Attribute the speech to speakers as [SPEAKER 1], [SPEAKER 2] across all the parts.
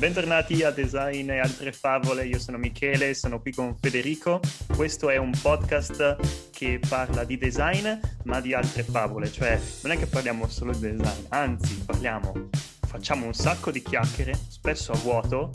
[SPEAKER 1] Bentornati a Design e altre favole, io sono Michele, sono qui con Federico. Questo è un podcast che parla di design ma di altre favole, cioè non è che parliamo solo di design, anzi parliamo, facciamo un sacco di chiacchiere, spesso a vuoto,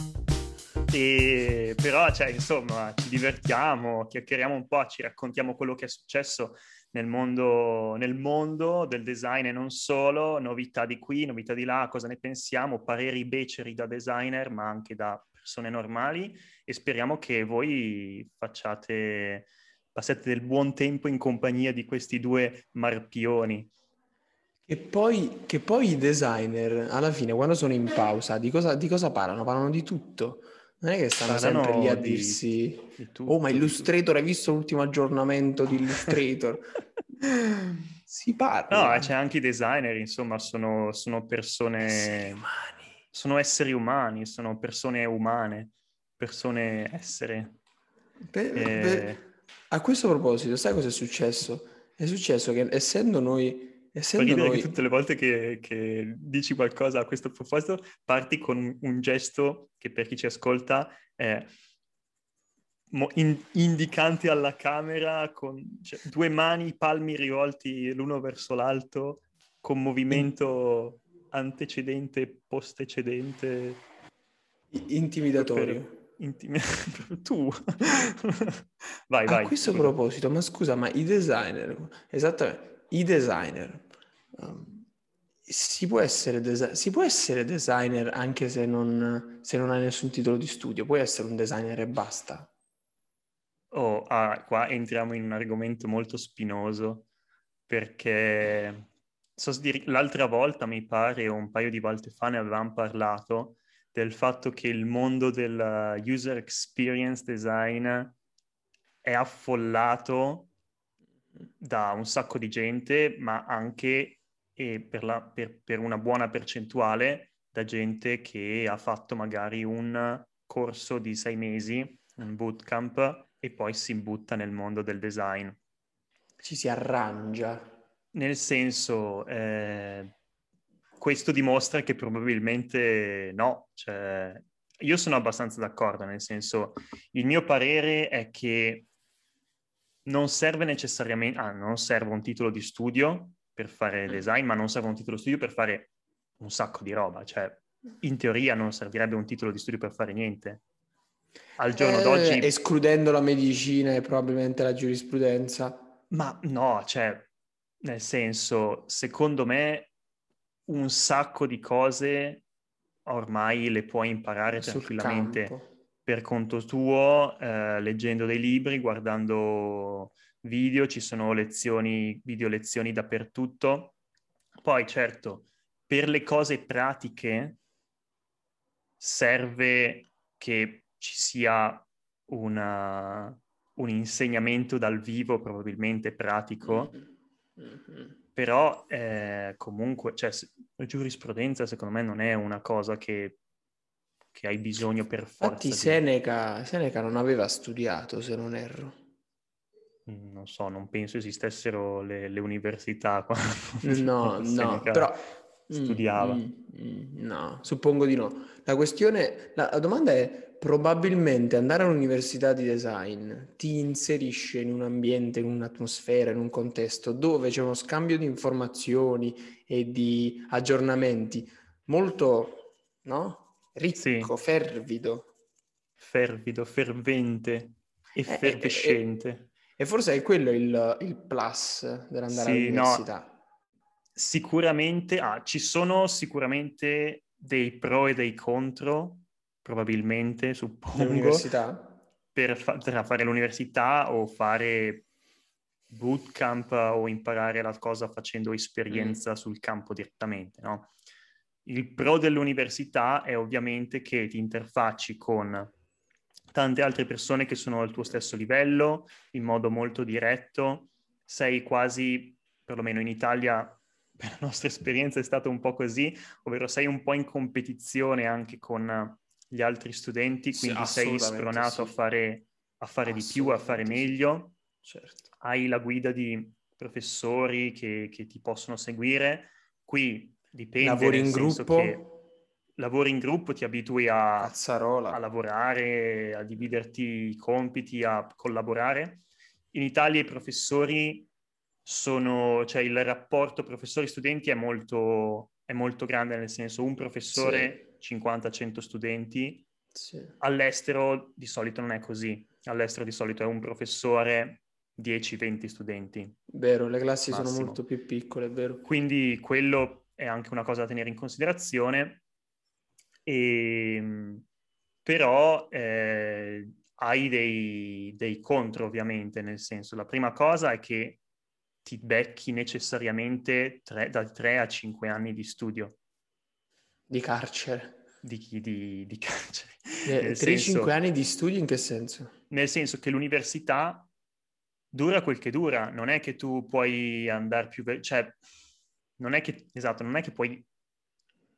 [SPEAKER 1] e però cioè, insomma ci divertiamo, chiacchieriamo un po', ci raccontiamo quello che è successo nel mondo, nel mondo, del design e non solo, novità di qui, novità di là, cosa ne pensiamo, pareri beceri da designer, ma anche da persone normali e speriamo che voi facciate, passiate del buon tempo in compagnia di questi due marpioni.
[SPEAKER 2] E poi, che poi i designer, alla fine, quando sono in pausa, di cosa, di cosa parlano? Parlano di tutto. Non è che stanno
[SPEAKER 1] Parlano
[SPEAKER 2] sempre lì a
[SPEAKER 1] di-
[SPEAKER 2] dirsi
[SPEAKER 1] di tutto,
[SPEAKER 2] Oh, ma
[SPEAKER 1] di
[SPEAKER 2] Illustrator, hai visto l'ultimo aggiornamento di Illustrator? si parla.
[SPEAKER 1] No, c'è anche i designer, insomma, sono, sono
[SPEAKER 2] Esseri
[SPEAKER 1] persone,
[SPEAKER 2] umani.
[SPEAKER 1] sono esseri umani, sono persone umane, persone essere.
[SPEAKER 2] Per-
[SPEAKER 1] Eh,
[SPEAKER 2] per- A questo proposito, sai cosa è successo? È successo che essendo noi, essendo
[SPEAKER 1] ridere
[SPEAKER 2] noi,
[SPEAKER 1] che tutte le volte che, che dici qualcosa a questo proposito parti con un, gesto che per chi ci ascolta è in- indicanti alla camera con cioè, due mani, palmi rivolti l'uno verso l'alto, con movimento antecedente, postecedente.
[SPEAKER 2] intimidatorio.
[SPEAKER 1] intimi- tu. vai,
[SPEAKER 2] A
[SPEAKER 1] vai.
[SPEAKER 2] questo
[SPEAKER 1] scusa.
[SPEAKER 2] proposito, ma scusa, ma i designer, esattamente, i designer, um, si può essere, desi- si può essere designer anche se non, se non hai nessun titolo di studio, puoi essere un designer e basta.
[SPEAKER 1] Oh, ah, qua entriamo in un argomento molto spinoso perché so l'altra volta mi pare, un paio di volte fa, ne avevamo parlato del fatto che il mondo del uh, user experience design è affollato da un sacco di gente, ma anche e per, la- per- per una buona percentuale da gente che ha fatto magari un corso di sei mesi, un bootcamp, e poi si butta nel mondo del design.
[SPEAKER 2] Ci si arrangia.
[SPEAKER 1] Nel senso, eh, questo dimostra che probabilmente no, cioè, io sono abbastanza d'accordo, nel senso, il mio parere è che non serve necessariamente, ah, non serve un titolo di studio per fare design, ma non serve un titolo di studio per fare un sacco di roba, cioè in teoria non servirebbe un titolo di studio per fare niente. Al giorno
[SPEAKER 2] Eh,
[SPEAKER 1] d'oggi
[SPEAKER 2] escludendo la medicina e probabilmente la giurisprudenza.
[SPEAKER 1] Ma no, cioè, nel senso, secondo me un sacco di cose ormai le puoi imparare
[SPEAKER 2] sul
[SPEAKER 1] tranquillamente
[SPEAKER 2] campo.
[SPEAKER 1] per conto tuo, eh, leggendo dei libri, guardando video, ci sono lezioni, video lezioni dappertutto. Poi, certo, per le cose pratiche serve che ci sia una- un insegnamento dal vivo, probabilmente pratico,
[SPEAKER 2] Mhm.
[SPEAKER 1] però eh, comunque, cioè, giurisprudenza secondo me non è una cosa che, che hai bisogno per forza
[SPEAKER 2] Infatti
[SPEAKER 1] di-
[SPEAKER 2] Seneca, Seneca non aveva studiato, se non erro.
[SPEAKER 1] Mm, non so, non penso esistessero le, le università quando
[SPEAKER 2] No, no, però...
[SPEAKER 1] studiava.
[SPEAKER 2] Mm, mm, mm, no, suppongo di no. La questione, la, la domanda è, probabilmente andare all'università di design ti inserisce in un ambiente, in un'atmosfera, in un contesto dove c'è uno scambio di informazioni e di aggiornamenti molto, no? Ricco, fervido.
[SPEAKER 1] fervido, fervente,
[SPEAKER 2] eh,
[SPEAKER 1] effervescente.
[SPEAKER 2] E forse è quello il, il plus dell'andare
[SPEAKER 1] Sì, no.
[SPEAKER 2] all'università.
[SPEAKER 1] Sicuramente, ah, ci sono sicuramente dei pro e dei contro, probabilmente, suppongo, per fa- tra fare l'università o fare bootcamp o imparare la cosa facendo esperienza
[SPEAKER 2] Mm.
[SPEAKER 1] sul campo direttamente, no? Il pro dell'università è ovviamente che ti interfacci con tante altre persone che sono al tuo stesso livello, in modo molto diretto, sei quasi, perlomeno in Italia, per la nostra esperienza è stato un po' così, ovvero sei un po' in competizione anche con gli altri studenti,
[SPEAKER 2] Sì,
[SPEAKER 1] quindi sei
[SPEAKER 2] assolutamente
[SPEAKER 1] spronato a
[SPEAKER 2] sì.
[SPEAKER 1] fare, a fare di più, a fare
[SPEAKER 2] Assolutamente sì.
[SPEAKER 1] meglio,
[SPEAKER 2] Certo.
[SPEAKER 1] hai la guida di professori che, che ti possono seguire. Qui dipende,
[SPEAKER 2] Lavori in gruppo?
[SPEAKER 1] che lavori in gruppo, ti abitui a, a lavorare, a dividerti i compiti, a collaborare. In Italia i professori sono, cioè il rapporto professori-studenti è molto, è molto grande, nel senso un professore, 50-100 studenti,
[SPEAKER 2] Sì.
[SPEAKER 1] all'estero di solito non è così, all'estero di solito è un professore, 10-20 studenti.
[SPEAKER 2] Vero, le classi sono
[SPEAKER 1] Massimo.
[SPEAKER 2] molto più piccole, è vero.
[SPEAKER 1] Quindi quello è anche una cosa da tenere in considerazione. E, però eh, hai dei, dei contro, ovviamente, nel senso, la prima cosa è che ti becchi necessariamente tre- da 3 a 5 anni di studio
[SPEAKER 2] Di carcere.
[SPEAKER 1] di, di, di carcere.
[SPEAKER 2] Eh,
[SPEAKER 1] Nel
[SPEAKER 2] 3-5
[SPEAKER 1] senso-
[SPEAKER 2] anni di studio in che senso?
[SPEAKER 1] nel senso che l'università dura quel che dura, non è che tu puoi andare più veloce, cioè non è che, esatto, non è che puoi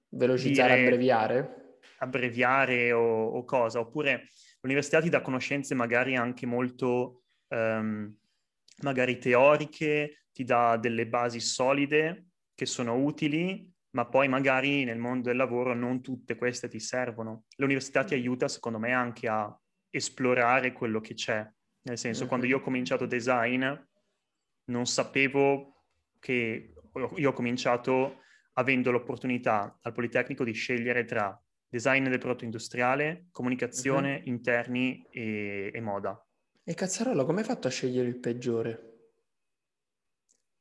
[SPEAKER 2] Velocizzare,
[SPEAKER 1] Dire-
[SPEAKER 2] abbreviare?
[SPEAKER 1] abbreviare o, o cosa, oppure l'università ti dà conoscenze magari anche molto, ehm, magari teoriche, ti dà delle basi solide che sono utili, ma poi magari nel mondo del lavoro non tutte queste ti servono. L'università ti aiuta, secondo me, anche a esplorare quello che c'è. Nel senso,
[SPEAKER 2] Mhm.
[SPEAKER 1] quando io ho cominciato design, non sapevo che io ho cominciato avendo l'opportunità al Politecnico di scegliere tra design del prodotto industriale, comunicazione, interni e, e moda.
[SPEAKER 2] E Cazzarola, come hai fatto a scegliere il peggiore?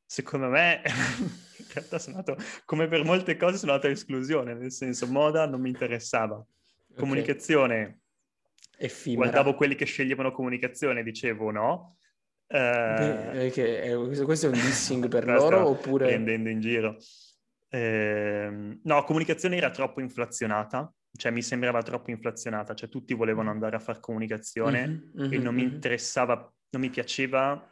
[SPEAKER 1] Secondo me, in realtà sono andato, come per molte cose, sono andato all'esclusione, nel senso moda non mi interessava. Comunicazione,
[SPEAKER 2] Effimera.
[SPEAKER 1] guardavo quelli che sceglievano comunicazione, dicevo no. Eh,
[SPEAKER 2] è- questo, è un dissing per loro oppure...
[SPEAKER 1] prendendo in giro. Ehm, no, comunicazione era troppo inflazionata, cioè mi sembrava troppo inflazionata, cioè tutti volevano andare a fare comunicazione
[SPEAKER 2] Mhm,
[SPEAKER 1] e
[SPEAKER 2] mhm,
[SPEAKER 1] non mi
[SPEAKER 2] mhm.
[SPEAKER 1] interessava, non mi piaceva,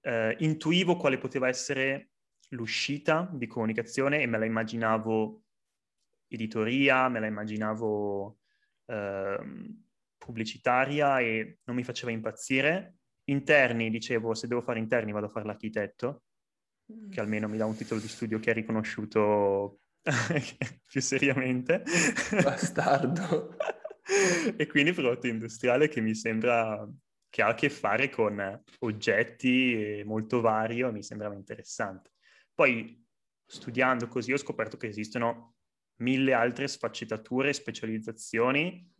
[SPEAKER 1] eh, intuivo quale poteva essere l'uscita di comunicazione e me la immaginavo editoria, me la immaginavo ehm, pubblicitaria e non mi faceva impazzire. Interni, dicevo, se devo fare interni vado a fare l'architetto, che almeno mi dà un titolo di studio che è riconosciuto più seriamente.
[SPEAKER 2] Bastardo.
[SPEAKER 1] e quindi prodotto industriale che mi sembra che ha a che fare con oggetti e molto vario, mi sembrava interessante. Poi studiando così ho scoperto che esistono mille altre sfaccettature e specializzazioni,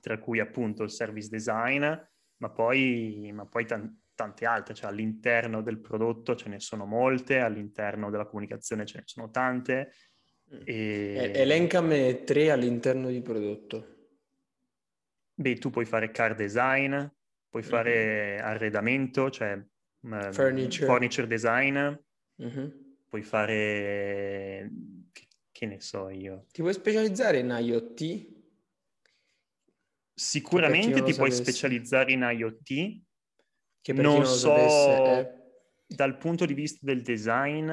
[SPEAKER 1] tra cui appunto il service design, ma poi, ma poi tan- tante altre, cioè all'interno del prodotto ce ne sono molte, all'interno della comunicazione ce ne sono tante. E...
[SPEAKER 2] E- Elencame tre all'interno di prodotto.
[SPEAKER 1] Beh, tu puoi fare car design, puoi fare arredamento, cioè ehm,
[SPEAKER 2] Furniture.
[SPEAKER 1] furniture design,
[SPEAKER 2] Mhm.
[SPEAKER 1] puoi fare, che, ne so io.
[SPEAKER 2] Ti puoi specializzare in IoT?
[SPEAKER 1] Sicuramente ti puoi
[SPEAKER 2] sapesse.
[SPEAKER 1] specializzare in IoT,
[SPEAKER 2] Che per chi
[SPEAKER 1] non
[SPEAKER 2] non lo
[SPEAKER 1] so
[SPEAKER 2] sapesse è...
[SPEAKER 1] dal punto di vista del design,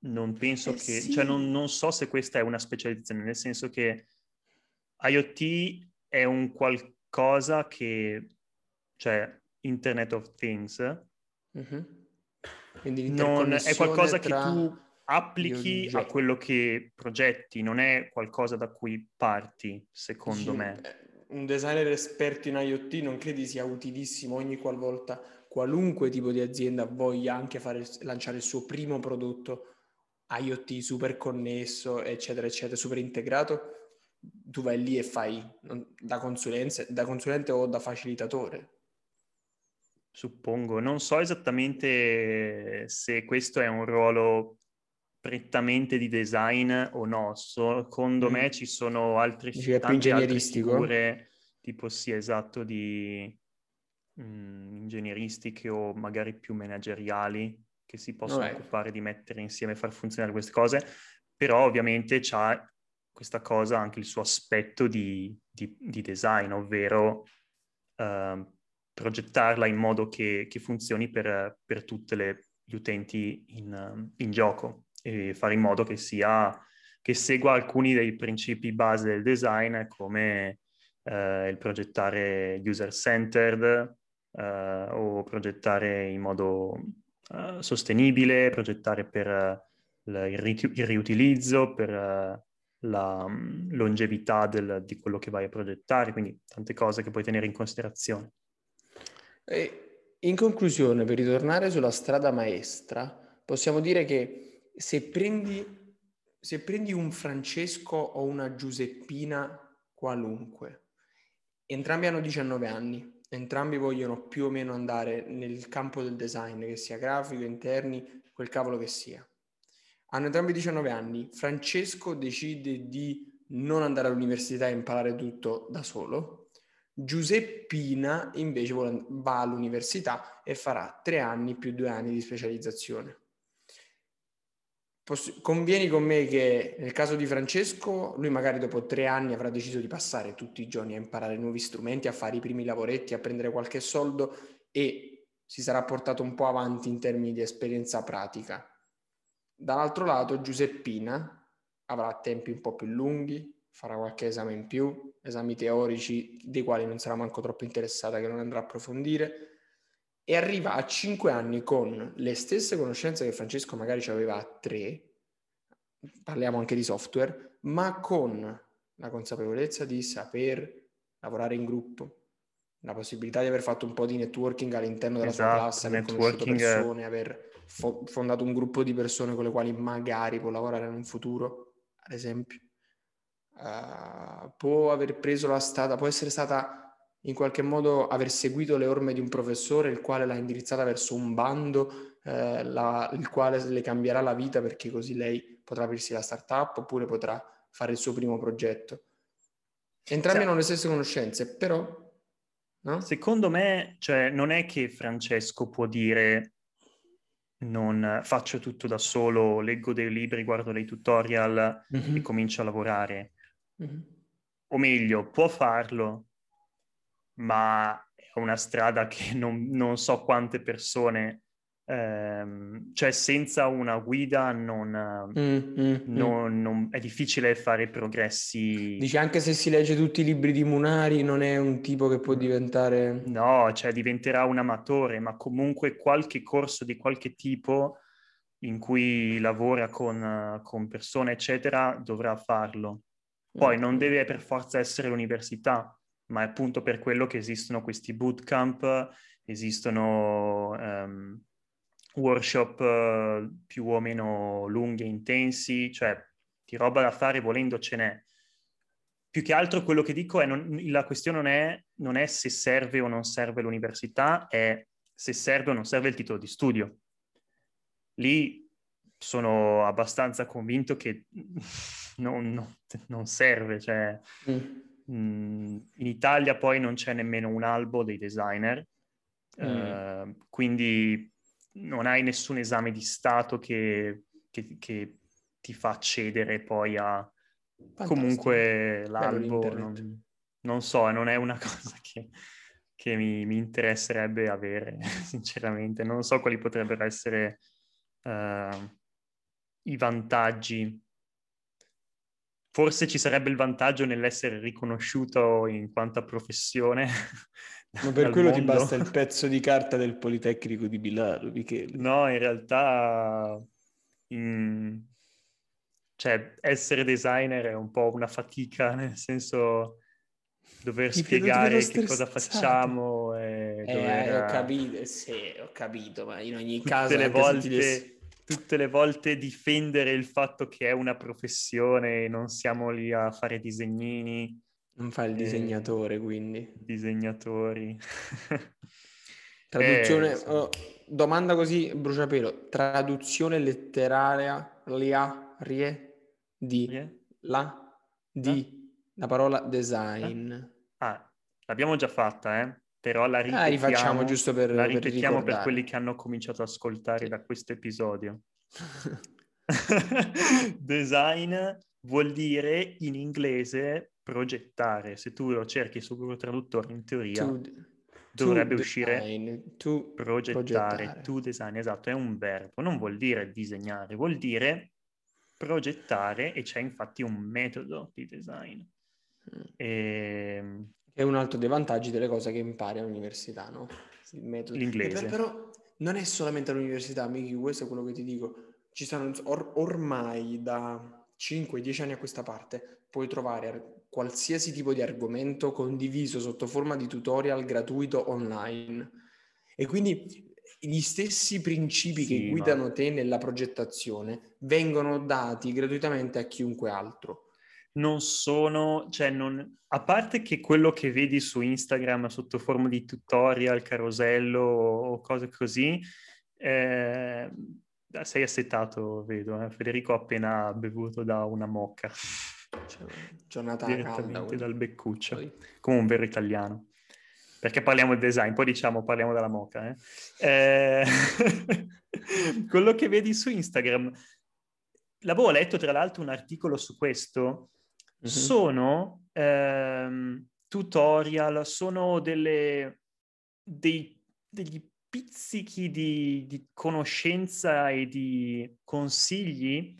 [SPEAKER 1] non penso
[SPEAKER 2] Eh
[SPEAKER 1] che,
[SPEAKER 2] sì.
[SPEAKER 1] cioè non, non so se questa è una specializzazione, nel senso che IoT è un qualcosa che, cioè Internet of Things,
[SPEAKER 2] Mhm. Quindi
[SPEAKER 1] non, è qualcosa che
[SPEAKER 2] tra
[SPEAKER 1] tu
[SPEAKER 2] gli
[SPEAKER 1] applichi a quello che progetti, non è qualcosa da cui parti, secondo
[SPEAKER 2] Dici,
[SPEAKER 1] me.
[SPEAKER 2] Un designer esperto in IoT non credi sia utilissimo ogni qualvolta qualunque tipo di azienda voglia anche fare, lanciare il suo primo prodotto IoT super connesso, eccetera, eccetera, super integrato. Tu vai lì e fai da, consulenza, da consulente o da facilitatore.
[SPEAKER 1] Suppongo, non so esattamente se questo è un ruolo prettamente di design o no. Secondo
[SPEAKER 2] Mm.
[SPEAKER 1] me ci sono altri
[SPEAKER 2] Dici è più ingegneristico?
[SPEAKER 1] figure, tipo sì, esatto, di mm, ingegneristiche o magari più manageriali che si possono
[SPEAKER 2] Vabbè.
[SPEAKER 1] occupare di mettere insieme e far funzionare queste cose, però ovviamente c'ha questa cosa anche il suo aspetto di, di- di design, ovvero ehm, progettarla in modo che, che funzioni per, per tutti gli utenti in, in gioco e fare in modo che sia che segua alcuni dei principi base del design come eh, il progettare user-centered eh, o progettare in modo eh, sostenibile, progettare per eh, il, riuti- il riutilizzo, per eh, la um, longevità del, di quello che vai a progettare, quindi tante cose che puoi tenere in considerazione.
[SPEAKER 2] E in conclusione, per ritornare sulla strada maestra, possiamo dire che se prendi, se prendi un Francesco o una Giuseppina qualunque, entrambi hanno 19 anni, entrambi vogliono più o meno andare nel campo del design, che sia grafico, interni, quel cavolo che sia. Hanno entrambi 19 anni. Francesco decide di non andare all'università e imparare tutto da solo. Giuseppina invece va all'università e farà tre anni più due anni di specializzazione. Poss- convieni con me che nel caso di Francesco, lui magari dopo tre anni avrà deciso di passare tutti i giorni a imparare nuovi strumenti, a fare i primi lavoretti, a prendere qualche soldo e si sarà portato un po' avanti in termini di esperienza pratica. Dall'altro lato, Giuseppina avrà tempi un po' più lunghi, farà qualche esame in più, esami teorici dei quali non sarà manco troppo interessata, che non andrà a approfondire, e arriva a 5 anni con le stesse conoscenze che Francesco magari aveva a 3, parliamo anche di software, ma con la consapevolezza di saper lavorare in gruppo, la possibilità di aver fatto un po' di networking all'interno della esatto, sua classe, aver conosciuto persone, aver fo- fondato un gruppo di persone con le quali magari può lavorare in un futuro, ad esempio. Uh, può aver preso la strada, può essere stata in qualche modo aver seguito le orme di un professore, il quale l'ha indirizzata verso un bando, eh, la, il quale le cambierà la vita perché così lei potrà aprirsi la startup oppure potrà fare il suo primo progetto. Entrambi hanno le stesse conoscenze, però...
[SPEAKER 1] No? Secondo me, cioè, non è che Francesco può dire non faccio tutto da solo, leggo dei libri, guardo dei tutorial mm-hmm. e comincio a lavorare. Mm-hmm. O meglio, può farlo, ma è una strada che non, non so quante persone, ehm, cioè senza una guida non, mm, mm, mm. non, non, è difficile fare progressi.
[SPEAKER 2] Dici anche se si legge tutti i libri di Munari non è un tipo che può mm. diventare...
[SPEAKER 1] No, cioè diventerà un amatore, ma comunque qualche corso di qualche tipo in cui lavora con, con persone, eccetera, dovrà farlo. Poi non deve per forza essere l'università, ma è appunto per quello che esistono questi bootcamp, esistono um, workshop uh, più o meno lunghi e intensi, cioè di roba da fare volendo ce n'è. Più che altro quello che dico è, non, la questione non è, non è se serve o non serve l'università, è se serve o non serve il titolo di studio. Lì sono abbastanza convinto che non, non, non serve, cioè... Mm in Italia poi non c'è nemmeno un albo dei designer, mm. eh, quindi non hai nessun esame di Stato che, che, che ti fa accedere poi a Fantastico. comunque l'albo. Non, non, so, non è una cosa che, che mi, mi, interesserebbe avere, sinceramente. Non so quali potrebbero essere uh, i vantaggi forse ci sarebbe il vantaggio nell'essere riconosciuto in quanto professione.
[SPEAKER 2] Ma per quello mondo. ti basta il pezzo di carta del Politecnico di Milano, Michele.
[SPEAKER 1] No, in realtà in... cioè, essere designer è un po' una fatica, nel senso dover ti spiegare che cosa facciamo. E
[SPEAKER 2] eh, dover... ho capito, sì, ho capito, ma in ogni Tutte caso...
[SPEAKER 1] Le volte tutte le volte difendere il fatto che è una professione e non siamo lì a fare disegnini.
[SPEAKER 2] Non fa il disegnatore, quindi.
[SPEAKER 1] Disegnatori.
[SPEAKER 2] Traduzione, eh, oh, domanda così, bruciapelo, traduzione letteraria, lia, rie, di, rie? la, di, la? la parola design.
[SPEAKER 1] Eh? Ah, l'abbiamo già fatta, eh? Però la
[SPEAKER 2] ripetiamo, ah, rifacciamo giusto per,
[SPEAKER 1] la ripetiamo per, per quelli che hanno cominciato ad ascoltare sì. da questo episodio. Design vuol dire in inglese progettare. Se tu lo cerchi su Google Traduttore, in teoria to, dovrebbe to uscire design, to progettare, progettare, to design, esatto, è un verbo, non vuol dire disegnare, vuol dire progettare e c'è infatti un metodo di design. Mm.
[SPEAKER 2] E, ehm, è un altro dei vantaggi delle cose che impari all'università, no?
[SPEAKER 1] Il metodo. L'inglese.
[SPEAKER 2] Per, però non è solamente all'università, Miki, questo è quello che ti dico. Ci stanno or- ormai da 5-10 anni a questa parte puoi trovare qualsiasi tipo di argomento condiviso sotto forma di tutorial gratuito online. E quindi gli stessi principi sì, che guidano ma... te nella progettazione vengono dati gratuitamente a chiunque altro.
[SPEAKER 1] Non sono, cioè non, a parte che quello che vedi su Instagram sotto forma di tutorial, carosello o cose così, eh, sei assetato, vedo. Eh? Federico ha appena bevuto da una mocca.
[SPEAKER 2] Cioè, giornata
[SPEAKER 1] direttamente
[SPEAKER 2] calda,
[SPEAKER 1] dal beccuccio, poi. come un vero italiano. Perché parliamo di design, poi diciamo parliamo della moca. Eh? Eh... quello che vedi su Instagram, l'avevo letto tra l'altro un articolo su questo, mm-hmm. sono ehm, tutorial, sono delle, dei, degli pizzichi di, di conoscenza e di consigli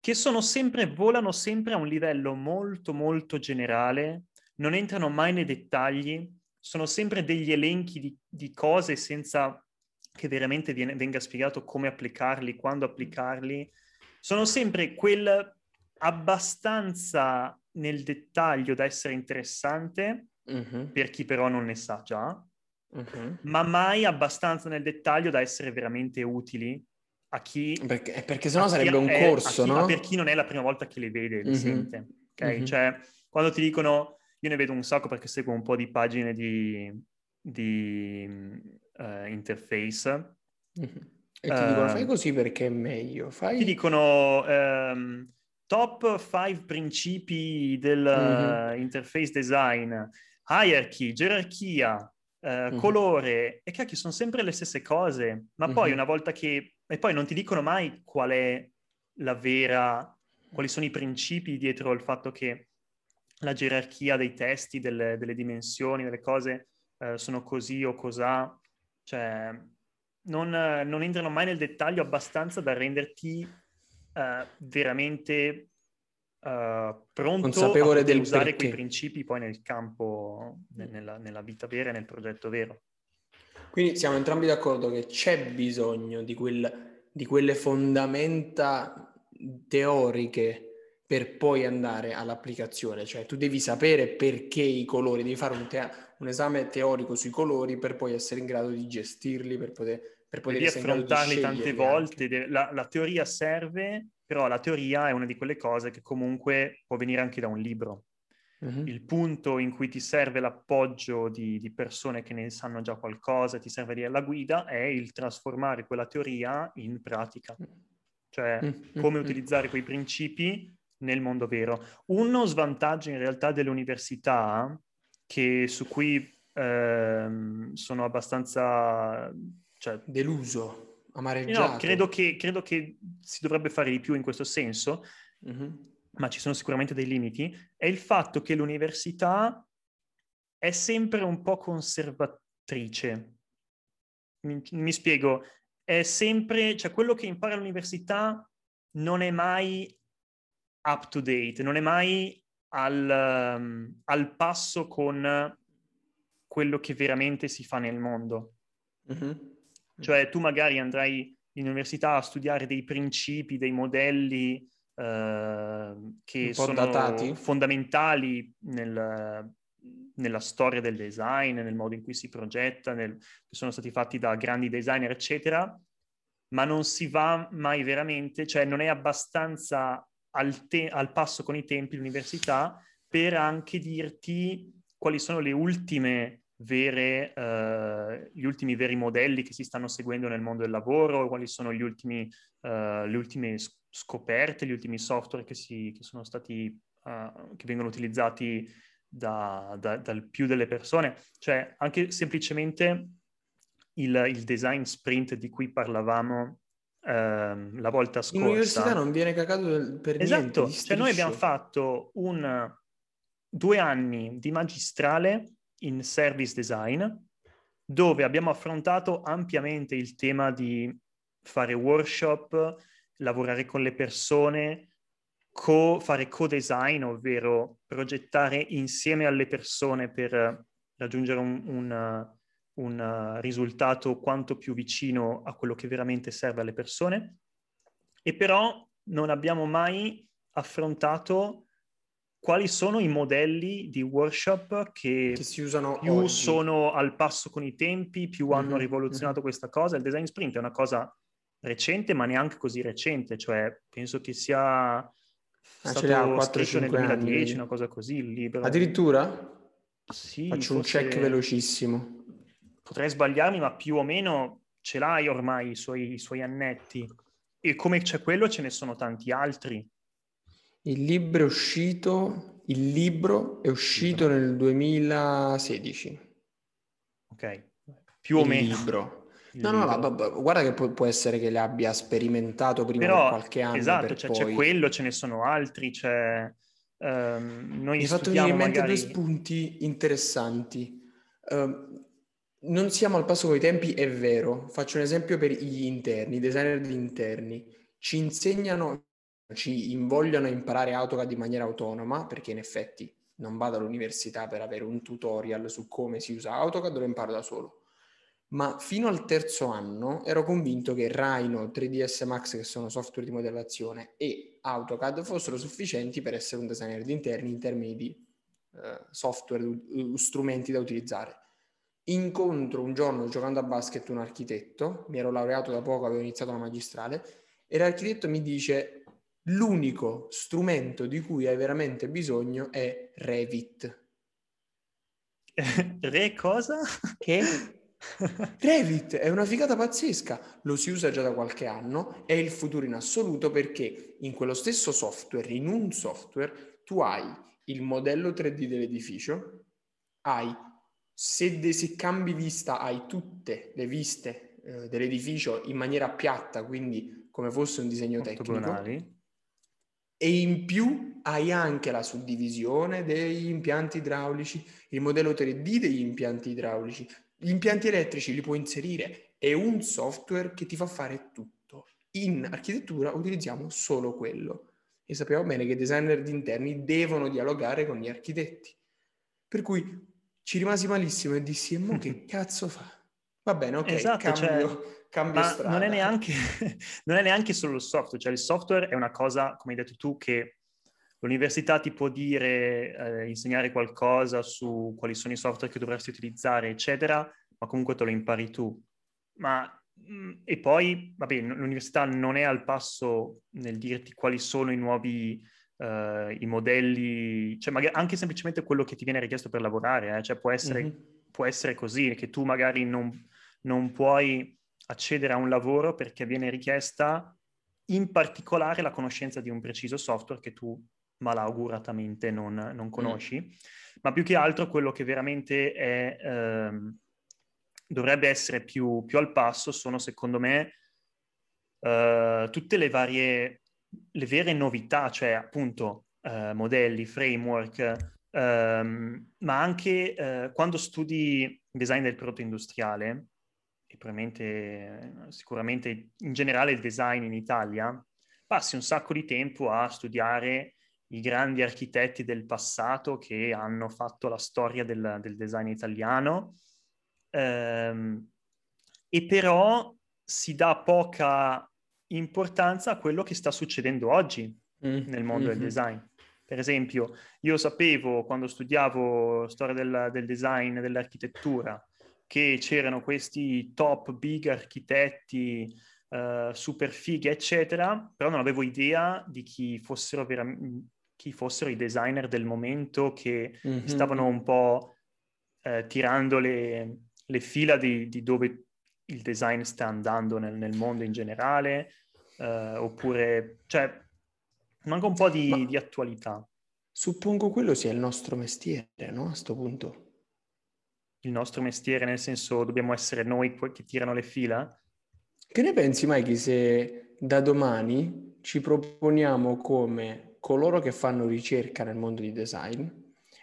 [SPEAKER 1] che sono sempre, volano sempre a un livello molto molto generale, non entrano mai nei dettagli, sono sempre degli elenchi di, di cose senza che veramente viene, venga spiegato come applicarli, quando applicarli. Sono sempre quel abbastanza nel dettaglio da essere interessante uh-huh. per chi però non ne sa già, uh-huh. ma mai abbastanza nel dettaglio da essere veramente utili a chi...
[SPEAKER 2] Perché, eh, perché sennò sarebbe un è, corso,
[SPEAKER 1] chi,
[SPEAKER 2] no?
[SPEAKER 1] Per chi non è la prima volta che le vede, le uh-huh. sente. Ok? Cioè, quando ti dicono... Io ne vedo un sacco perché seguo un po' di pagine di, di uh, interface.
[SPEAKER 2] E ti uh, dicono fai così perché è meglio. Fai...
[SPEAKER 1] Ti dicono... Um, top 5 principi del mm-hmm. uh, interface design, hierarchy, gerarchia, uh, mm-hmm. colore, e cacchio, sono sempre le stesse cose, ma mm-hmm. poi una volta che... E poi non ti dicono mai qual è la vera... quali sono i principi dietro il fatto che la gerarchia dei testi, delle, delle dimensioni, delle cose uh, sono così o cos'ha, cioè non, non entrano mai nel dettaglio abbastanza da renderti uh, veramente uh, pronto
[SPEAKER 2] Consapevole
[SPEAKER 1] a usare
[SPEAKER 2] perché.
[SPEAKER 1] quei principi poi nel campo, nella, nella vita vera e nel progetto vero.
[SPEAKER 2] Quindi siamo entrambi d'accordo che c'è bisogno di, quel, di quelle fondamenta teoriche per poi andare all'applicazione, cioè tu devi sapere perché i colori, devi fare un, te- un esame teorico sui colori per poi essere in grado di gestirli, per poter per poter
[SPEAKER 1] devi affrontarli tante volte. La, la, teoria serve, però la teoria è una di quelle cose che comunque può venire anche da un libro. Uh-huh. Il punto in cui ti serve l'appoggio di, di, persone che ne sanno già qualcosa, ti serve dire la guida, è il trasformare quella teoria in pratica. Cioè, uh-huh. come utilizzare quei principi nel mondo vero. Uno svantaggio in realtà delle università, che, su cui ehm, sono abbastanza cioè,
[SPEAKER 2] deluso, amareggiato.
[SPEAKER 1] No, credo che, credo che, si dovrebbe fare di più in questo senso, mm-hmm. ma ci sono sicuramente dei limiti, è il fatto che l'università è sempre un po' conservatrice. Mi, mi spiego, è sempre, cioè quello che impara all'università non è mai up to date, non è mai al, um, al passo con quello che veramente si fa nel mondo. Mm-hmm. Cioè tu magari andrai in università a studiare dei principi, dei modelli eh, che sono datati. fondamentali nel, nella storia del design, nel modo in cui si progetta, nel, che sono stati fatti da grandi designer, eccetera, ma non si va mai veramente, cioè non è abbastanza al, te- al passo con i tempi l'università per anche dirti quali sono le ultime vere, uh, gli ultimi veri modelli che si stanno seguendo nel mondo del lavoro, quali sono gli ultimi, uh, le ultime scoperte, gli ultimi software che, si, che sono stati, uh, che vengono utilizzati da, da, dal più delle persone. Cioè, anche semplicemente il, il design sprint di cui parlavamo ehm, la volta scorsa.
[SPEAKER 2] L'università non viene cagato per esatto.
[SPEAKER 1] niente. Esatto, cioè noi abbiamo fatto un, due anni di magistrale in service design, dove abbiamo affrontato ampiamente il tema di fare workshop, lavorare con le persone, co- fare co-design, ovvero progettare insieme alle persone per raggiungere un, un, un risultato quanto più vicino a quello che veramente serve alle persone. E però non abbiamo mai affrontato quali sono i modelli di workshop che,
[SPEAKER 2] che si usano
[SPEAKER 1] più
[SPEAKER 2] oggi.
[SPEAKER 1] sono al passo con i tempi, più
[SPEAKER 2] Mhm,
[SPEAKER 1] hanno rivoluzionato
[SPEAKER 2] mhm.
[SPEAKER 1] questa cosa. Il design sprint è una cosa recente, ma neanche così recente, cioè penso che sia
[SPEAKER 2] Ah,
[SPEAKER 1] stato
[SPEAKER 2] 4,
[SPEAKER 1] scritto nel
[SPEAKER 2] 5 anni,
[SPEAKER 1] 2010,
[SPEAKER 2] vedi?
[SPEAKER 1] una cosa così, il libro.
[SPEAKER 2] Addirittura?
[SPEAKER 1] Sì,
[SPEAKER 2] Faccio un check velocissimo.
[SPEAKER 1] Potrei sbagliarmi, ma più o meno ce l'hai ormai i suoi, i suoi annetti. E come c'è quello, ce ne sono tanti altri.
[SPEAKER 2] Il libro è uscito, il libro è uscito
[SPEAKER 1] Libro.
[SPEAKER 2] nel 2016.
[SPEAKER 1] Ok, più o
[SPEAKER 2] il
[SPEAKER 1] meno.
[SPEAKER 2] libro.
[SPEAKER 1] il
[SPEAKER 2] No, no, no,
[SPEAKER 1] libro.
[SPEAKER 2] vabbè, guarda che può, può essere che l'abbia sperimentato prima
[SPEAKER 1] Però,
[SPEAKER 2] per qualche anno
[SPEAKER 1] esatto, cioè,
[SPEAKER 2] poi...
[SPEAKER 1] c'è quello, ce ne sono altri, c'è... ehm, noi
[SPEAKER 2] Mi hai fatto venire in mente
[SPEAKER 1] magari...
[SPEAKER 2] due spunti interessanti. Ehm, non siamo al passo con i tempi, è vero. Faccio un esempio per gli interni, i designer di interni. Ci insegnano, ci invogliano a imparare AutoCAD in maniera autonoma, perché in effetti non vado all'università per avere un tutorial su come si usa AutoCAD, lo imparo da solo. Ma fino al terzo anno ero convinto che Rhino, 3ds Max, che sono software di modellazione, e AutoCAD fossero sufficienti per essere un designer di interni in termini di eh, software, strumenti da utilizzare. Incontro un giorno giocando a basket un architetto, mi ero laureato da poco, avevo iniziato la magistrale, e l'architetto mi dice l'unico strumento di cui hai veramente bisogno è Revit.
[SPEAKER 1] Re cosa?
[SPEAKER 2] Che? Revit è una figata pazzesca, lo si usa già da qualche anno, è il futuro in assoluto perché in quello stesso software, in un software, tu hai il modello 3D dell'edificio, hai, se, de- se cambi vista, hai tutte le viste eh, dell'edificio in maniera piatta, quindi come fosse un disegno tecnico,
[SPEAKER 1] Ortogonali.
[SPEAKER 2] E in più hai anche la suddivisione degli impianti idraulici, il modello 3D degli impianti idraulici, gli impianti elettrici li puoi inserire, è un software che ti fa fare tutto. In architettura utilizziamo solo quello e sappiamo bene che i designer di interni devono dialogare con gli architetti. Per cui ci rimasi malissimo e dissi, e mo che cazzo fa? Va bene, ok,
[SPEAKER 1] Esatto,
[SPEAKER 2] cambio,
[SPEAKER 1] cioè,
[SPEAKER 2] cambio
[SPEAKER 1] Ma
[SPEAKER 2] strada.
[SPEAKER 1] non è, neanche, non è neanche solo il software, cioè il software è una cosa, come hai detto tu, che l'università ti può dire, eh, insegnare qualcosa su quali sono i software che dovresti utilizzare, eccetera, ma comunque te lo impari tu. Ma, mh, e poi, vabbè, l'università non è al passo nel dirti quali sono i nuovi, eh, i modelli, cioè magari anche semplicemente quello che ti viene richiesto per lavorare, eh, cioè può essere,
[SPEAKER 2] Mhm.
[SPEAKER 1] Può essere così, che tu magari non, non puoi accedere a un lavoro perché viene richiesta in particolare la conoscenza di un preciso software che tu malauguratamente non, non conosci, ma più che altro quello che veramente è, ehm, dovrebbe essere più, più al passo sono secondo me eh, tutte le varie, le vere novità, cioè appunto eh, modelli, framework, ehm, ma anche eh, quando studi design del prodotto industriale, e probabilmente, eh, sicuramente in generale il design in Italia, passi un sacco di tempo a studiare i grandi architetti del passato che hanno fatto la storia del, del design italiano, ehm, e però si dà poca importanza a quello che sta succedendo oggi
[SPEAKER 2] Mm,
[SPEAKER 1] nel mondo del
[SPEAKER 2] mhm.
[SPEAKER 1] design. Per esempio, io sapevo quando studiavo storia del, del design dell'architettura che c'erano questi top big architetti eh, super fighi, eccetera, però non avevo idea di chi fossero, vera- chi fossero i designer del momento che
[SPEAKER 2] Mhm.
[SPEAKER 1] stavano un po' eh, tirando le, le fila di, di dove il design sta andando nel, nel mondo in generale, eh, oppure, cioè, manca un po' di,
[SPEAKER 2] Ma-
[SPEAKER 1] di attualità.
[SPEAKER 2] Suppongo quello sia il nostro mestiere, no? A sto punto.
[SPEAKER 1] Il nostro mestiere, nel senso, dobbiamo essere noi che tirano le fila?
[SPEAKER 2] Che ne pensi, Mikey, se da domani ci proponiamo come coloro che fanno ricerca nel mondo di design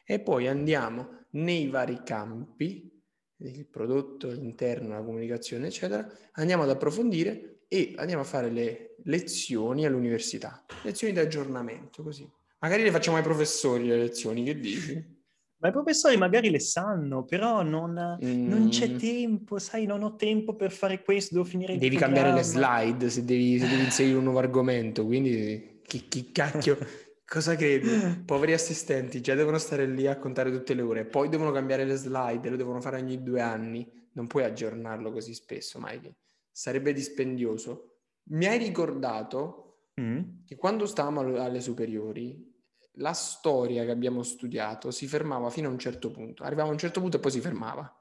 [SPEAKER 2] e poi andiamo nei vari campi, il prodotto interno, la comunicazione, eccetera, andiamo ad approfondire e andiamo a fare le lezioni all'università, lezioni di aggiornamento, così. Magari le facciamo ai professori le lezioni, che dici?
[SPEAKER 1] Ma i professori magari le sanno, però non, non c'è
[SPEAKER 2] Mm.
[SPEAKER 1] tempo, sai, non ho tempo per fare questo, devo finire il
[SPEAKER 2] Devi cambiare le
[SPEAKER 1] programma.
[SPEAKER 2] slide se devi, se devi inserire un nuovo argomento, quindi Chi, chi cacchio? Cosa credi? Poveri assistenti, già devono stare lì a contare tutte le ore, poi devono cambiare le slide, lo devono fare ogni due anni. Non puoi aggiornarlo così spesso, Mikey. Sarebbe dispendioso. Mi hai ricordato mm. che quando stavamo alle superiori, la storia che abbiamo studiato si fermava fino a un certo punto. Arrivava a un certo punto e poi si fermava.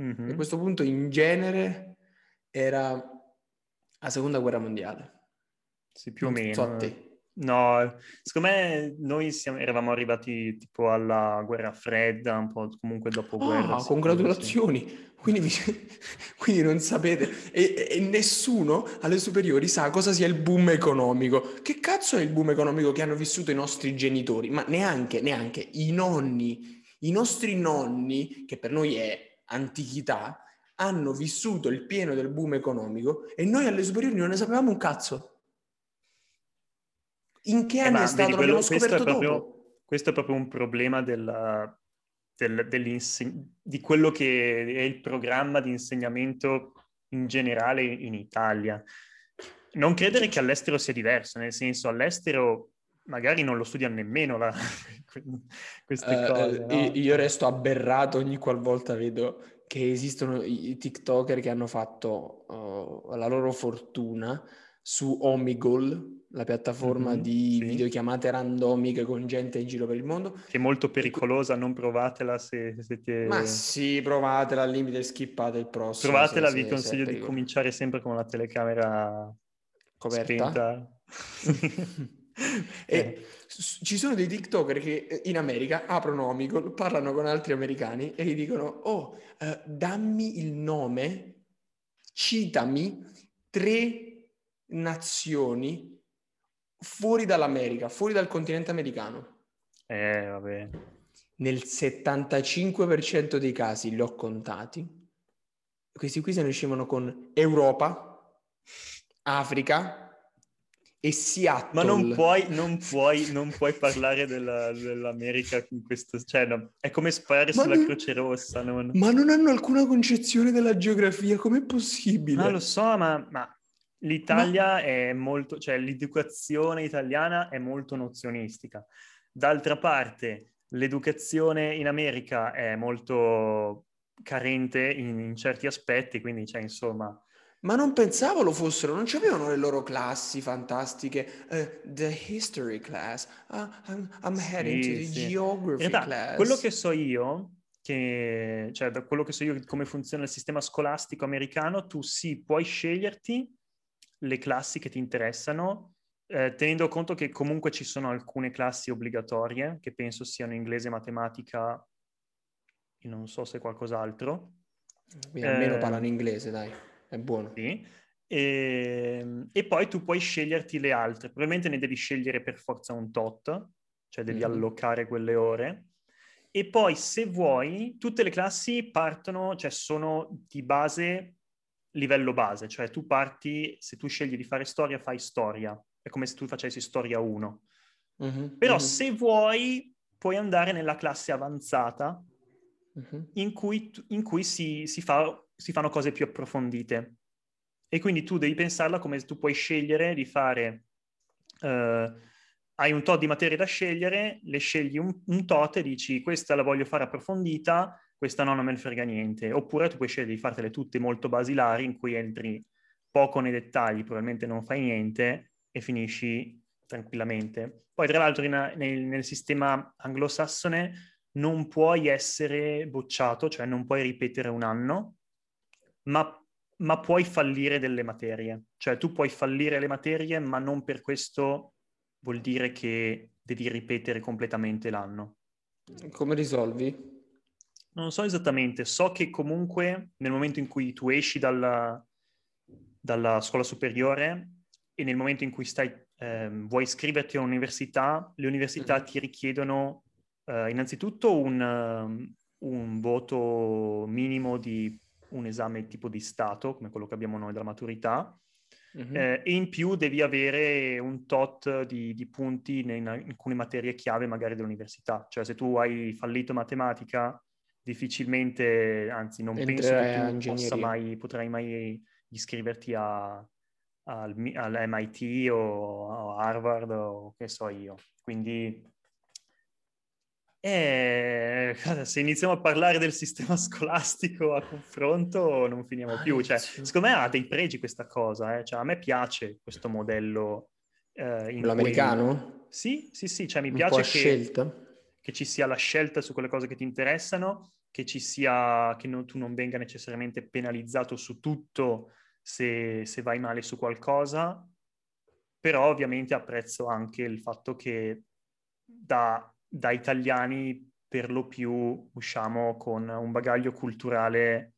[SPEAKER 2] Mm-hmm. E questo punto in genere era la seconda guerra mondiale.
[SPEAKER 1] Sì, più o meno. So no, secondo me noi siamo, eravamo arrivati tipo alla guerra fredda, un po' comunque dopo guerra.
[SPEAKER 2] Ah, congratulazioni! Sì. Quindi, vi, quindi, non sapete, e, e, nessuno alle superiori sa cosa sia il boom economico. Che cazzo è il boom economico che hanno vissuto i nostri genitori? Ma neanche, neanche i nonni, i nostri nonni, che per noi è antichità, hanno vissuto il pieno del boom economico e noi alle superiori non ne sapevamo un cazzo. In che eh, anni è stato? Vedi, L'abbiamo scoperto
[SPEAKER 1] proprio, questo è proprio un problema della, del, di quello che è il programma di insegnamento in generale in Italia. Non credere che all'estero sia diverso, nel senso all'estero magari non lo studiano nemmeno la, queste uh, cose. No?
[SPEAKER 2] Io resto aberrato ogni qualvolta vedo che esistono i TikToker che hanno fatto uh, la loro fortuna su Omigol, la piattaforma mm-hmm, di sì. videochiamate randomiche con gente in giro per il mondo.
[SPEAKER 1] Che è molto pericolosa, non provatela se siete...
[SPEAKER 2] Ma sì, provatela al limite, skippate il prossimo.
[SPEAKER 1] Provatela, se, vi se, consiglio se di cominciare sempre con la telecamera coperta.
[SPEAKER 2] e eh. ci sono dei TikToker che eh, in America aprono Omegle, parlano con altri americani e gli dicono oh, uh, dammi il nome, citami tre nazioni fuori dall'America, fuori dal continente americano.
[SPEAKER 1] Eh, vabbè.
[SPEAKER 2] Nel 75% dei casi li ho contati. Questi qui se ne uscivano con Europa, Africa, e Seattle.
[SPEAKER 1] Ma non puoi, non puoi, non puoi parlare della, dell'America in questo... Cioè, no, è come sparare ma sulla non, Croce Rossa. Non...
[SPEAKER 2] Ma non hanno alcuna concezione della geografia, com'è possibile?
[SPEAKER 1] No, lo so, ma, ma l'Italia ma... è molto... Cioè, l'educazione italiana è molto nozionistica. D'altra parte, l'educazione in America è molto carente in, in certi aspetti, quindi, cioè, insomma
[SPEAKER 2] ma non pensavo lo fossero, non c'avevano le loro classi fantastiche. Uh, the history class, uh, I'm, I'm heading sì, to the sì. geography realtà, class.
[SPEAKER 1] Quello che so io, che, cioè da quello che so io come funziona il sistema scolastico americano, tu sì, puoi sceglierti le classi che ti interessano, eh, tenendo conto che comunque ci sono alcune classi obbligatorie, che penso siano inglese, matematica, e non so se qualcos'altro.
[SPEAKER 2] Quindi almeno eh, parlano inglese, dai è buono.
[SPEAKER 1] Sì. E, ehm, e, poi tu puoi sceglierti le altre. Probabilmente ne devi scegliere per forza un tot, cioè devi mm-hmm. allocare quelle ore. E poi se vuoi, tutte le classi partono, cioè sono di base livello base, cioè tu parti, se tu scegli di fare storia, fai storia. È come se tu facessi storia 1. Mm-hmm. Però mm-hmm. se vuoi, puoi andare nella classe avanzata mm-hmm. in cui, in cui si, si fa si fanno cose più approfondite. E quindi tu devi pensarla come tu puoi scegliere di fare... Uh, hai un tot di materie da scegliere, le scegli un, un, tot e dici questa la voglio fare approfondita, questa no, non me ne frega niente. Oppure tu puoi scegliere di fartele tutte molto basilari in cui entri poco nei dettagli, probabilmente non fai niente e finisci tranquillamente. Poi tra l'altro in, nel, nel sistema anglosassone non puoi essere bocciato, cioè non puoi ripetere un anno, ma, ma puoi fallire delle materie. Cioè tu puoi fallire le materie, ma non per questo vuol dire che devi ripetere completamente l'anno.
[SPEAKER 2] Come risolvi?
[SPEAKER 1] Non so esattamente, so che comunque nel momento in cui tu esci dalla, dalla scuola superiore e nel momento in cui stai, eh, vuoi iscriverti a un'università, le università mm. ti richiedono eh, innanzitutto un, un voto minimo di un esame tipo di Stato, come quello che abbiamo noi della maturità, mm-hmm. eh, e in più devi avere un tot di, di punti in, in, alcune materie chiave magari dell'università. Cioè se tu hai fallito matematica, difficilmente, anzi non Entrerai penso che tu possa mai, potrai mai iscriverti a, al, all'MIT o a Harvard o che so io. Quindi eh, se iniziamo a parlare del sistema scolastico a confronto non finiamo più. Cioè, secondo me ha dei pregi questa cosa. Eh? Cioè, a me piace questo modello.
[SPEAKER 2] Eh, L'americano?
[SPEAKER 1] Cui... Sì, sì, sì. Cioè, mi Un piace che, che, ci sia la scelta su quelle cose che ti interessano, che ci sia, che non, tu non venga necessariamente penalizzato su tutto se, se vai male su qualcosa. Però ovviamente apprezzo anche il fatto che da da italiani per lo più usciamo con un bagaglio culturale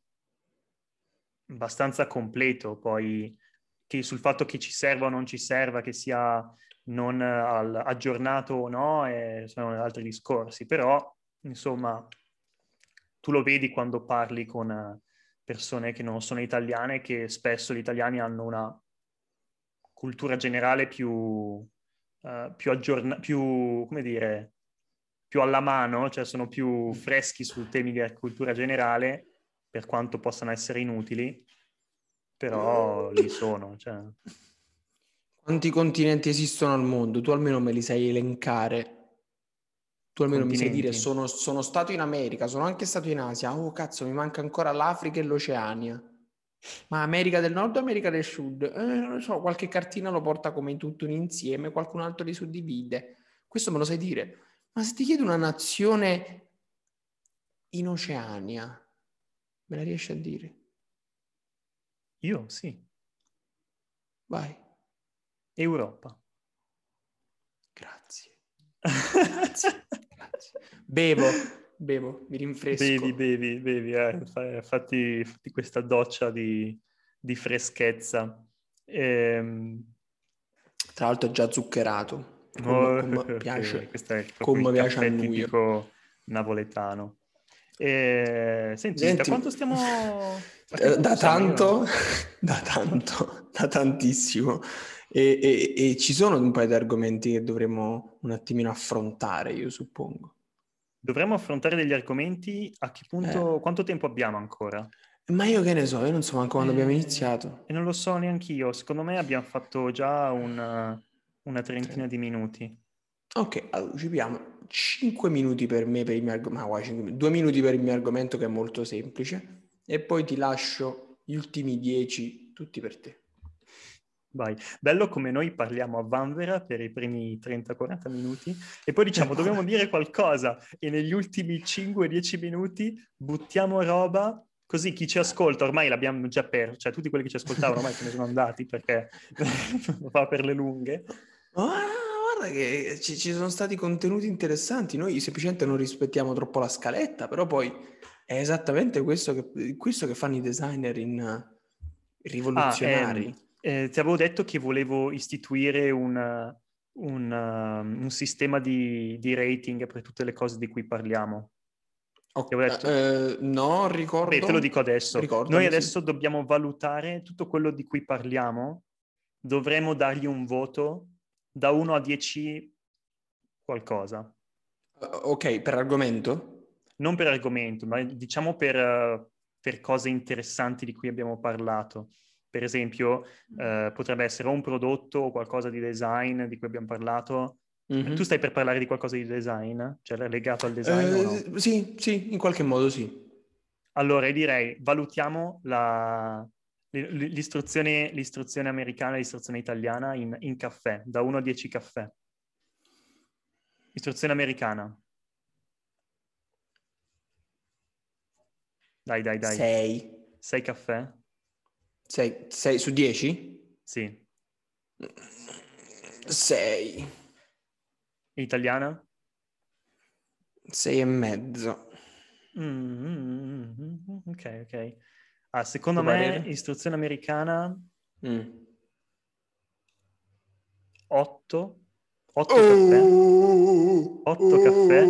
[SPEAKER 1] abbastanza completo, poi che sul fatto che ci serva o non ci serva, che sia non al, aggiornato o no, eh, sono altri discorsi, però insomma tu lo vedi quando parli con persone che non sono italiane, che spesso gli italiani hanno una cultura generale più, uh, più aggiornata, più, come dire, più alla mano, cioè sono più freschi su temi di cultura generale, per quanto possano essere inutili, però lì sono. Cioè.
[SPEAKER 2] Quanti continenti esistono al mondo? Tu almeno me li sai elencare. Tu almeno mi sai dire, sono, sono stato in America, sono anche stato in Asia. Oh cazzo, mi manca ancora l'Africa e l'Oceania. Ma America del Nord o America del Sud? Eh, non lo so, qualche cartina lo porta come tutto un insieme, qualcun altro li suddivide. Questo me lo sai dire. Ma se ti chiedo una nazione in Oceania, me la riesci a dire?
[SPEAKER 1] Io sì.
[SPEAKER 2] Vai.
[SPEAKER 1] Europa.
[SPEAKER 2] Grazie. Grazie. Grazie. Bevo, bevo, mi rinfresco.
[SPEAKER 1] Bevi, bevi, bevi, eh. fatti, fatti, questa doccia di, di freschezza. Ehm...
[SPEAKER 2] Tra l'altro è già zuccherato. Come, oh, come piace,
[SPEAKER 1] questo è come piace a lui. tipico napoletano. E, senti, senti, da quanto stiamo...
[SPEAKER 2] Da, da tanto, da tanto, da tantissimo. E, e, e, ci sono un paio di argomenti che dovremmo un attimino affrontare, io suppongo.
[SPEAKER 1] Dovremmo affrontare degli argomenti a che punto, eh. quanto tempo abbiamo ancora?
[SPEAKER 2] Ma io che ne so, io non so manco quando eh, abbiamo iniziato.
[SPEAKER 1] E non lo so neanche io, secondo me abbiamo fatto già un una trentina di minuti.
[SPEAKER 2] Ok, allora ci abbiamo 5 minuti per me, per il mio argomento, 2 minuti per il mio argomento che è molto semplice e poi ti lascio gli ultimi 10 tutti per te.
[SPEAKER 1] Vai, bello come noi parliamo a Vanvera per i primi 30-40 minuti e poi diciamo dobbiamo dire qualcosa e negli ultimi 5-10 minuti buttiamo roba così chi ci ascolta ormai l'abbiamo già perso, cioè tutti quelli che ci ascoltavano ormai se ne sono andati perché fa per le lunghe.
[SPEAKER 2] Ah, guarda che ci, ci, sono stati contenuti interessanti, noi semplicemente non rispettiamo troppo la scaletta, però poi è esattamente questo che, questo che fanno i designer in rivoluzionari. Ah,
[SPEAKER 1] eh, eh, ti avevo detto che volevo istituire un, un, uh, un sistema di, di, rating per tutte le cose di cui parliamo.
[SPEAKER 2] Okay. Eh, no, ricordo.
[SPEAKER 1] Beh, te lo dico adesso. Ricordami, Noi adesso sì. dobbiamo valutare tutto quello di cui parliamo, dovremo dargli un voto da 1 a 10 qualcosa.
[SPEAKER 2] Uh, ok, per argomento?
[SPEAKER 1] Non per argomento, ma diciamo per, per cose interessanti di cui abbiamo parlato. Per esempio, uh, potrebbe essere un prodotto o qualcosa di design di cui abbiamo parlato. Mm-hmm. Tu stai per parlare di qualcosa di design? Cioè legato al design? Uh,
[SPEAKER 2] no? Sì, sì, in qualche modo sì.
[SPEAKER 1] Allora, direi, valutiamo la, L'istruzione, l'istruzione americana e l'istruzione italiana in, in caffè, da 1 a 10 caffè. Istruzione americana. Dai, dai, dai.
[SPEAKER 2] 6.
[SPEAKER 1] 6 caffè?
[SPEAKER 2] 6 su 10?
[SPEAKER 1] Sì.
[SPEAKER 2] 6.
[SPEAKER 1] Italiana?
[SPEAKER 2] 6 e mezzo.
[SPEAKER 1] Mm-hmm. Ok, ok. Ah, secondo me, parere? istruzione americana mm. 8. 8 oh! caffè. 8 oh! caffè.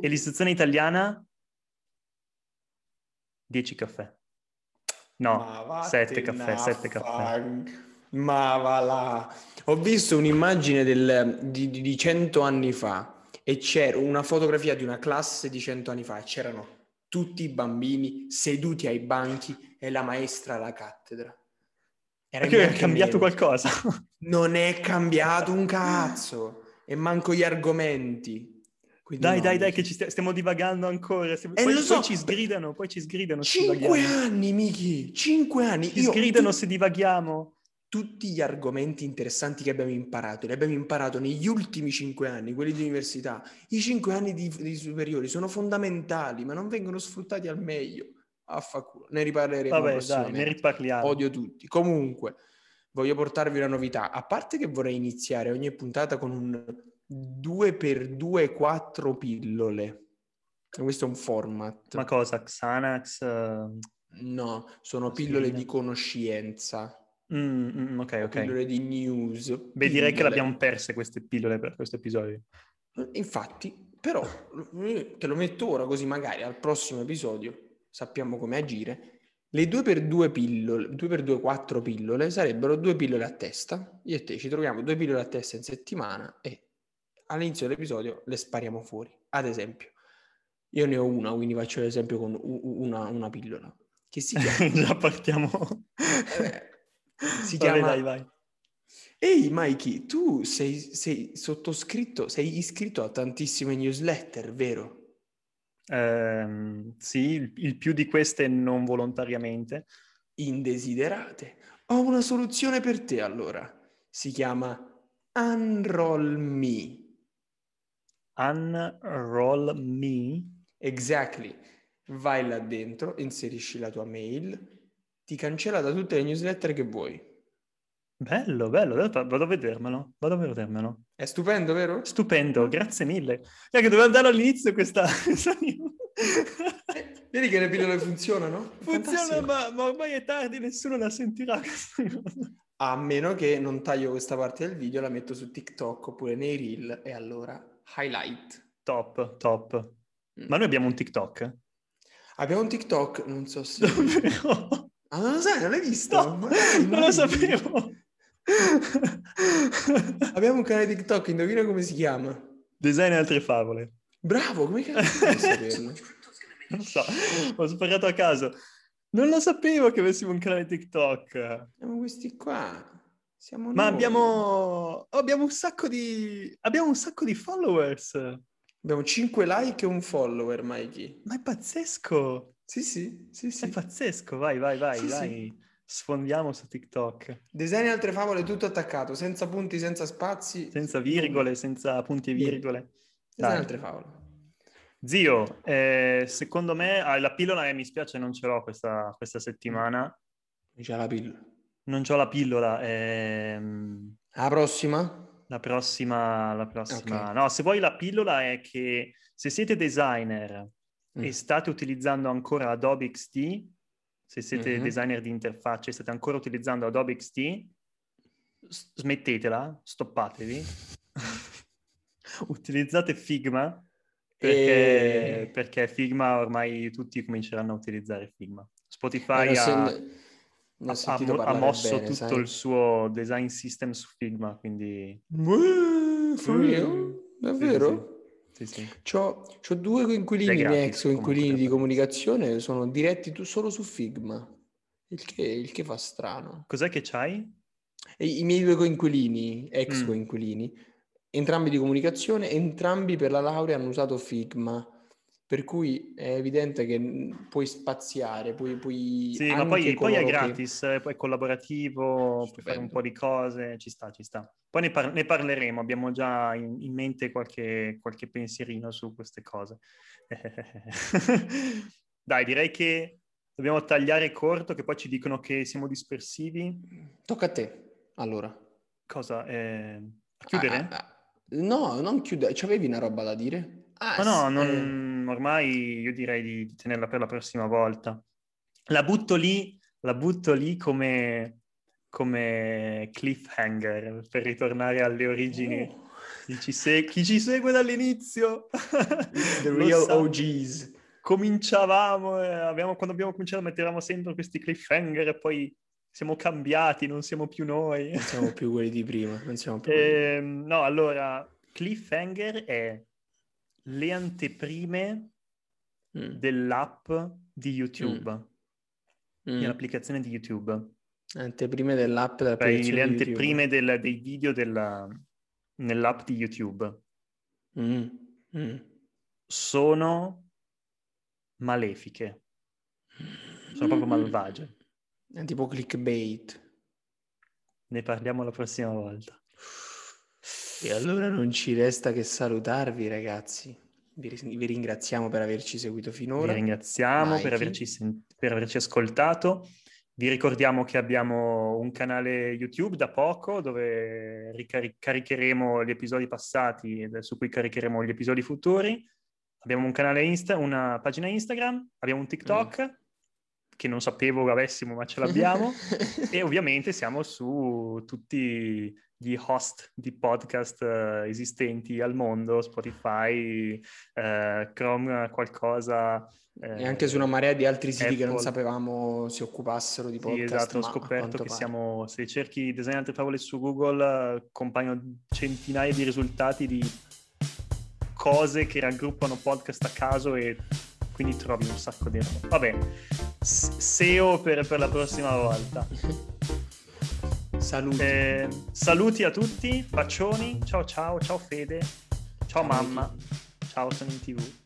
[SPEAKER 1] E l'istruzione italiana 10 caffè. No, 7 caffè, 7 caffè.
[SPEAKER 2] Ma va là. Ho visto un'immagine del, di, di 100 anni fa e c'era una fotografia di una classe di 100 anni fa e c'erano tutti i bambini seduti ai banchi e la maestra alla cattedra. Era
[SPEAKER 1] Perché è cambiato
[SPEAKER 2] nero.
[SPEAKER 1] qualcosa.
[SPEAKER 2] Non è cambiato un cazzo. E manco gli argomenti. Quindi
[SPEAKER 1] Dai,
[SPEAKER 2] no,
[SPEAKER 1] dai, dai, che ci stia- stiamo divagando ancora. Stiamo-
[SPEAKER 2] Eh,
[SPEAKER 1] poi,
[SPEAKER 2] lo
[SPEAKER 1] poi
[SPEAKER 2] so,
[SPEAKER 1] ci sgridano, poi ci sgridano.
[SPEAKER 2] Cinque anni, Miki. Cinque anni.
[SPEAKER 1] Ci
[SPEAKER 2] Io
[SPEAKER 1] sgridano
[SPEAKER 2] tu-
[SPEAKER 1] se divaghiamo.
[SPEAKER 2] tutti gli argomenti interessanti che abbiamo imparato, li abbiamo imparato negli ultimi cinque anni, quelli di università. I cinque anni di, di superiori sono fondamentali, ma non vengono sfruttati al meglio. Affaculo. Ne riparleremo
[SPEAKER 1] Vabbè, dai, ne riparliamo.
[SPEAKER 2] Odio tutti. Comunque, voglio portarvi una novità. A parte che vorrei iniziare ogni puntata con un 2x2 4 pillole. Questo è un format.
[SPEAKER 1] Ma cosa? Xanax? eh,
[SPEAKER 2] No, sono pillole di conoscenza,
[SPEAKER 1] mm, mm, ok, ok.
[SPEAKER 2] pillole di news.
[SPEAKER 1] Beh, direi che
[SPEAKER 2] pillole.
[SPEAKER 1] l'abbiamo perse queste pillole per questo episodio.
[SPEAKER 2] Infatti, però, te lo metto ora così magari al prossimo episodio sappiamo come agire. Le 2x2 pillole, 2x2 4 pillole sarebbero due pillole a testa. Io e te ci troviamo due pillole a testa in settimana e all'inizio dell'episodio le spariamo fuori. Ad esempio, io ne ho una, quindi faccio l'esempio con una, una pillola che si chiama...
[SPEAKER 1] Già partiamo.
[SPEAKER 2] eh, si
[SPEAKER 1] Vabbè,
[SPEAKER 2] chiama...
[SPEAKER 1] dai, vai.
[SPEAKER 2] Ehi Mikey, tu sei, sei sottoscritto, sei iscritto a tantissime newsletter, vero?
[SPEAKER 1] Ehm, sì, il, il più di queste non volontariamente.
[SPEAKER 2] Indesiderate. Ho una soluzione per te allora. Si chiama Unroll Me.
[SPEAKER 1] Unroll me.
[SPEAKER 2] Exactly. Vai là dentro, inserisci la tua mail, ti cancella da tutte le newsletter che vuoi.
[SPEAKER 1] Bello, bello, vado a vedermelo, vado a vedermelo.
[SPEAKER 2] È stupendo, vero?
[SPEAKER 1] Stupendo, grazie mille. Ya che dovevo andare all'inizio questa...
[SPEAKER 2] Eh, Vedi che le pillole funzionano?
[SPEAKER 1] Funziona, ma, ma ormai è tardi, nessuno la sentirà.
[SPEAKER 2] A meno che non taglio questa parte del video, la metto su TikTok oppure nei reel e allora highlight.
[SPEAKER 1] Top, top.
[SPEAKER 2] Mm.
[SPEAKER 1] Ma noi abbiamo un TikTok?
[SPEAKER 2] Abbiamo un TikTok, non so se...
[SPEAKER 1] Davvero?
[SPEAKER 2] Ah, non lo sai, non l'hai visto?
[SPEAKER 1] No, non lo sapevo.
[SPEAKER 2] Abbiamo un canale TikTok, indovina come si chiama?
[SPEAKER 1] Design e altre favole.
[SPEAKER 2] Bravo, come cazzo saperlo?
[SPEAKER 1] Non so, ho sparato a caso. Non lo sapevo che avessimo un canale TikTok.
[SPEAKER 2] Abbiamo questi qua. Siamo
[SPEAKER 1] Ma abbiamo... oh, abbiamo un sacco di... Abbiamo un sacco di followers.
[SPEAKER 2] Abbiamo 5 like e un follower, Mikey.
[SPEAKER 1] Ma è pazzesco.
[SPEAKER 2] Sì, sì, sì,
[SPEAKER 1] È
[SPEAKER 2] sì.
[SPEAKER 1] pazzesco. Vai, vai, vai,
[SPEAKER 2] Sì, sì.
[SPEAKER 1] dai. Sfondiamo su TikTok.
[SPEAKER 2] Design e altre favole tutto attaccato, senza punti, senza spazi.
[SPEAKER 1] Senza virgole, senza punti e virgole.
[SPEAKER 2] Design e altre favole.
[SPEAKER 1] Zio, eh, secondo me ah, la pillola eh, mi spiace non ce l'ho questa, questa settimana.
[SPEAKER 2] C'è la pillola.
[SPEAKER 1] Non c'ho la pillola. ehm,
[SPEAKER 2] La prossima?
[SPEAKER 1] la prossima, la prossima.
[SPEAKER 2] Ok.
[SPEAKER 1] No, se vuoi la pillola è che se siete designer
[SPEAKER 2] Mm.
[SPEAKER 1] e state utilizzando ancora Adobe XD, se siete
[SPEAKER 2] Mhm.
[SPEAKER 1] designer di interfacce e state ancora utilizzando Adobe XD, s- smettetela, stoppatevi. Utilizzate Figma perché,
[SPEAKER 2] E-
[SPEAKER 1] perché Figma ormai tutti cominceranno a utilizzare Figma. Spotify
[SPEAKER 2] ho
[SPEAKER 1] ha,
[SPEAKER 2] ho
[SPEAKER 1] ha- ha mosso
[SPEAKER 2] bene,
[SPEAKER 1] tutto
[SPEAKER 2] sai.
[SPEAKER 1] il suo design system su Figma, quindi...
[SPEAKER 2] Uh, for real? Davvero?
[SPEAKER 1] Sì, sì.
[SPEAKER 2] C'ho, c'ho due coinquilini,
[SPEAKER 1] gratis,
[SPEAKER 2] ex coinquilini
[SPEAKER 1] comunque,
[SPEAKER 2] di comunicazione, sono diretti tu solo su Figma, il che, il che fa strano.
[SPEAKER 1] Cos'è che c'hai?
[SPEAKER 2] E I miei due coinquilini, ex
[SPEAKER 1] Mm.
[SPEAKER 2] coinquilini, entrambi di comunicazione, entrambi per la laurea hanno usato Figma, per cui è evidente che mm, puoi spaziare, puoi, puoi
[SPEAKER 1] Sì, ma poi, poi è
[SPEAKER 2] coloro che-
[SPEAKER 1] gratis, eh, poi è collaborativo, puoi fare un
[SPEAKER 2] Stupendo.
[SPEAKER 1] po' di cose, ci sta, ci sta. Poi ne, par- ne parleremo, abbiamo già in, in mente qualche, qualche pensierino su queste cose. Dai, direi che dobbiamo tagliare corto, che poi ci dicono che siamo dispersivi.
[SPEAKER 2] Tocca a te, allora.
[SPEAKER 1] Cosa? Eh, chiudere?
[SPEAKER 2] Ah, ah, ah. No, non chiudere, c'avevi una roba da dire? Ah,
[SPEAKER 1] Ma no,
[SPEAKER 2] sì, eh.
[SPEAKER 1] Non- ormai io direi di, di tenerla per la prossima volta. La butto lì, la butto lì come, come cliffhanger per ritornare alle origini.
[SPEAKER 2] Oh.
[SPEAKER 1] Chi, ci se- chi ci segue dall'inizio
[SPEAKER 2] The real
[SPEAKER 1] sa.
[SPEAKER 2] OGs.
[SPEAKER 1] Cominciavamo, eh, abbiamo- quando abbiamo cominciato mettevamo sempre questi cliffhanger e poi siamo cambiati, non siamo più noi.
[SPEAKER 2] Non siamo più quelli di prima, più quelli.
[SPEAKER 1] Ehm, no, allora, cliffhanger è le anteprime
[SPEAKER 2] Mm,
[SPEAKER 1] dell'app di YouTube,
[SPEAKER 2] mm,
[SPEAKER 1] dell'applicazione di YouTube.
[SPEAKER 2] Anteprime dell'app della
[SPEAKER 1] cioè, le anteprime del, dei video della, nell'app di YouTube. Mm. Mm. Sono malefiche. Sono proprio malvagie.
[SPEAKER 2] È tipo clickbait.
[SPEAKER 1] Ne parliamo la prossima volta.
[SPEAKER 2] E allora non ci resta che salutarvi, ragazzi. Vi, vi ringraziamo per averci seguito finora.
[SPEAKER 1] Vi ringraziamo per averci, per averci, ascoltato. Vi ricordiamo che abbiamo un canale YouTube da poco dove ricaricheremo caricheremo gli episodi passati e su cui caricheremo gli episodi futuri. Abbiamo un canale Insta, una pagina Instagram, abbiamo un TikTok mm. Che non sapevo avessimo, ma ce l'abbiamo. e ovviamente siamo su tutti gli host di podcast uh, esistenti al mondo, Spotify, uh, Chrome, qualcosa.
[SPEAKER 2] e anche su una marea di altri siti Apple. che non sapevamo si occupassero di podcast.
[SPEAKER 1] Sì, esatto, ho scoperto che siamo, se cerchi design altre favole su Google, compaiono centinaia di risultati di cose che raggruppano podcast a caso e quindi trovi un sacco di roba. Vabbè, SEO per, per la prossima volta.
[SPEAKER 2] Saluti.
[SPEAKER 1] Eh, saluti a tutti, bacioni, ciao ciao, ciao Fede, ciao, ciao mamma, ciao sono in tv.